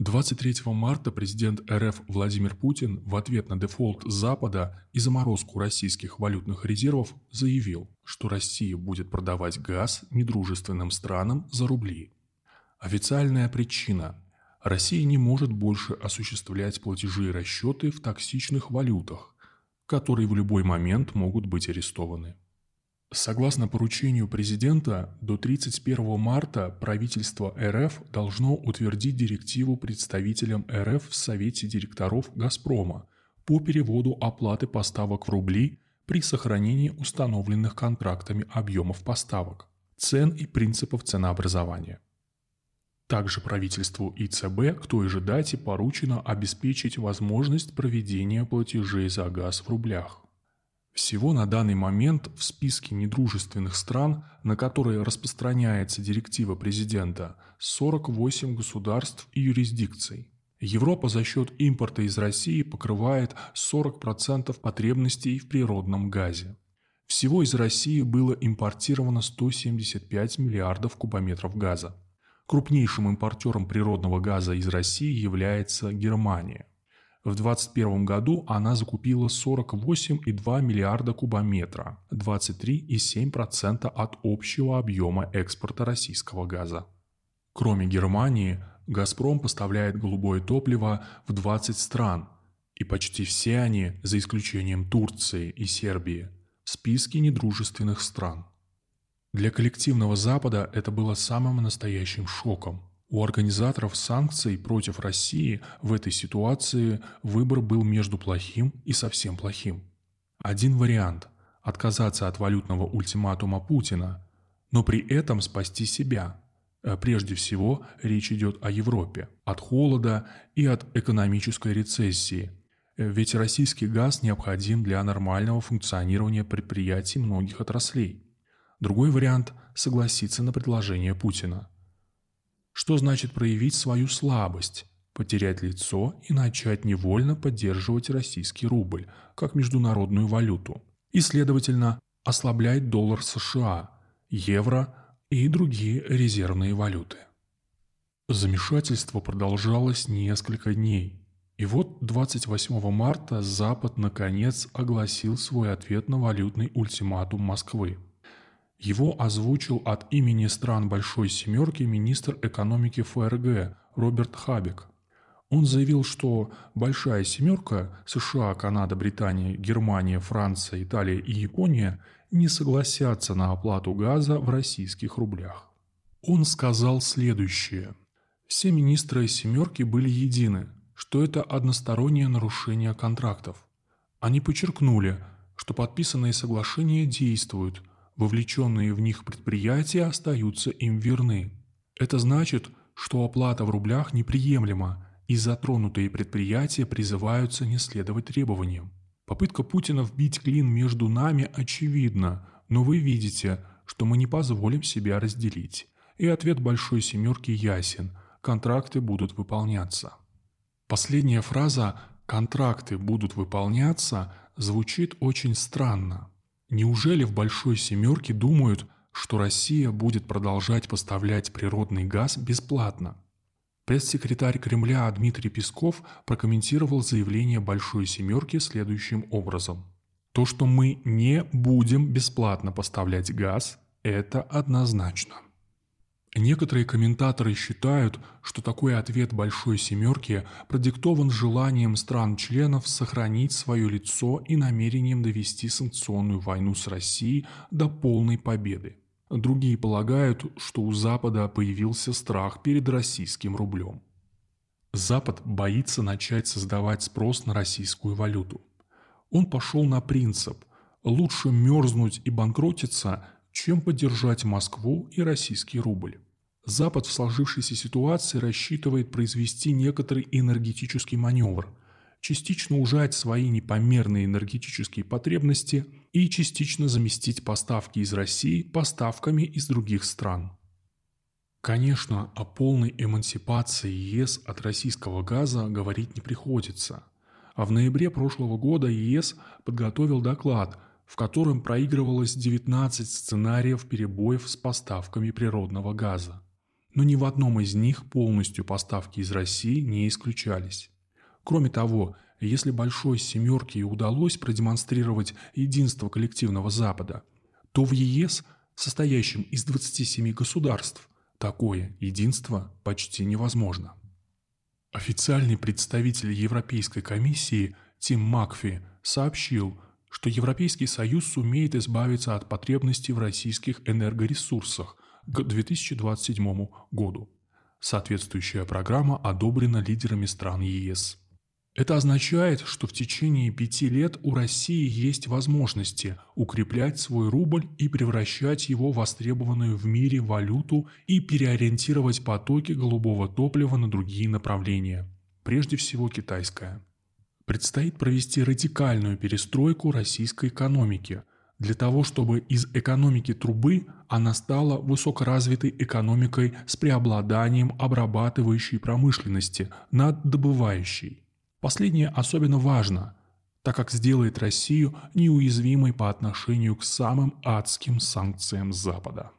23 марта президент РФ Владимир Путин в ответ на дефолт Запада и заморозку российских валютных резервов заявил, что Россия будет продавать газ недружественным странам за рубли. Официальная причина – Россия не может больше осуществлять платежи и расчеты в токсичных валютах, которые в любой момент могут быть арестованы. Согласно поручению президента, до 31 марта правительство РФ должно утвердить директиву представителям РФ в Совете директоров «Газпрома» по переводу оплаты поставок в рубли при сохранении установленных контрактами объемов поставок, цен и принципов ценообразования. Также правительству и ЦБ к той же дате поручено обеспечить возможность проведения платежей за газ в рублях. Всего на данный момент в списке недружественных стран, на которые распространяется директива президента, 48 государств и юрисдикций. Европа за счет импорта из России покрывает 40% потребностей в природном газе. Всего из России было импортировано 175 миллиардов кубометров газа. Крупнейшим импортером природного газа из России является Германия – в 2021 году она закупила 48,2 миллиарда кубометра, 23,7% от общего объема экспорта российского газа. Кроме Германии, «Газпром» поставляет голубое топливо в 20 стран, и почти все они, за исключением Турции и Сербии, в списке недружественных стран. Для коллективного Запада это было самым настоящим шоком – у организаторов санкций против России в этой ситуации выбор был между плохим и совсем плохим. Один вариант – отказаться от валютного ультиматума Путина, но при этом спасти себя. Э, прежде всего, речь идет о Европе, от холода и от экономической рецессии. Э, ведь российский газ необходим для нормального функционирования предприятий многих отраслей. Другой вариант – согласиться на предложение Путина – что значит проявить свою слабость, потерять лицо и начать невольно поддерживать российский рубль как международную валюту и, следовательно, ослаблять доллар США, евро и другие резервные валюты. Замешательство продолжалось несколько дней. И вот 28 марта Запад наконец огласил свой ответ на валютный ультиматум Москвы. Его озвучил от имени стран Большой Семерки министр экономики ФРГ Роберт Хабек. Он заявил, что «Большая семерка» – США, Канада, Британия, Германия, Франция, Италия и Япония – не согласятся на оплату газа в российских рублях. Он сказал следующее. Все министры «семерки» были едины, что это одностороннее нарушение контрактов. Они подчеркнули, что подписанные соглашения действуют, Вовлеченные в них предприятия остаются им верны. Это значит, что оплата в рублях неприемлема, и затронутые предприятия призываются не следовать требованиям. Попытка Путина вбить клин между нами очевидна, но вы видите, что мы не позволим себя разделить. И ответ Большой Семерки ясен – контракты будут выполняться. Последняя фраза «контракты будут выполняться» звучит очень странно. Неужели в «Большой семерке» думают, что Россия будет продолжать поставлять природный газ бесплатно? Пресс-секретарь Кремля Дмитрий Песков прокомментировал заявление «Большой семерки» следующим образом. То, что мы не будем бесплатно поставлять газ, это однозначно. Некоторые комментаторы считают, что такой ответ «Большой семерки» продиктован желанием стран-членов сохранить свое лицо и намерением довести санкционную войну с Россией до полной победы. Другие полагают, что у Запада появился страх перед российским рублем. Запад боится начать создавать спрос на российскую валюту. Он пошел на принцип «лучше мерзнуть и банкротиться, чем поддержать Москву и российский рубль. Запад в сложившейся ситуации рассчитывает произвести некоторый энергетический маневр, частично ужать свои непомерные энергетические потребности и частично заместить поставки из России поставками из других стран. Конечно, о полной эмансипации ЕС от российского газа говорить не приходится. А в ноябре прошлого года ЕС подготовил доклад – в котором проигрывалось 19 сценариев перебоев с поставками природного газа. Но ни в одном из них полностью поставки из России не исключались. Кроме того, если Большой Семерке и удалось продемонстрировать единство коллективного Запада, то в ЕС, состоящем из 27 государств, такое единство почти невозможно. Официальный представитель Европейской комиссии Тим Макфи сообщил, что Европейский Союз сумеет избавиться от потребностей в российских энергоресурсах к 2027 году. Соответствующая программа одобрена лидерами стран ЕС. Это означает, что в течение пяти лет у России есть возможности укреплять свой рубль и превращать его в востребованную в мире валюту и переориентировать потоки голубого топлива на другие направления, прежде всего китайское. Предстоит провести радикальную перестройку российской экономики для того, чтобы из экономики трубы она стала высокоразвитой экономикой с преобладанием обрабатывающей промышленности над добывающей. Последнее особенно важно, так как сделает Россию неуязвимой по отношению к самым адским санкциям Запада.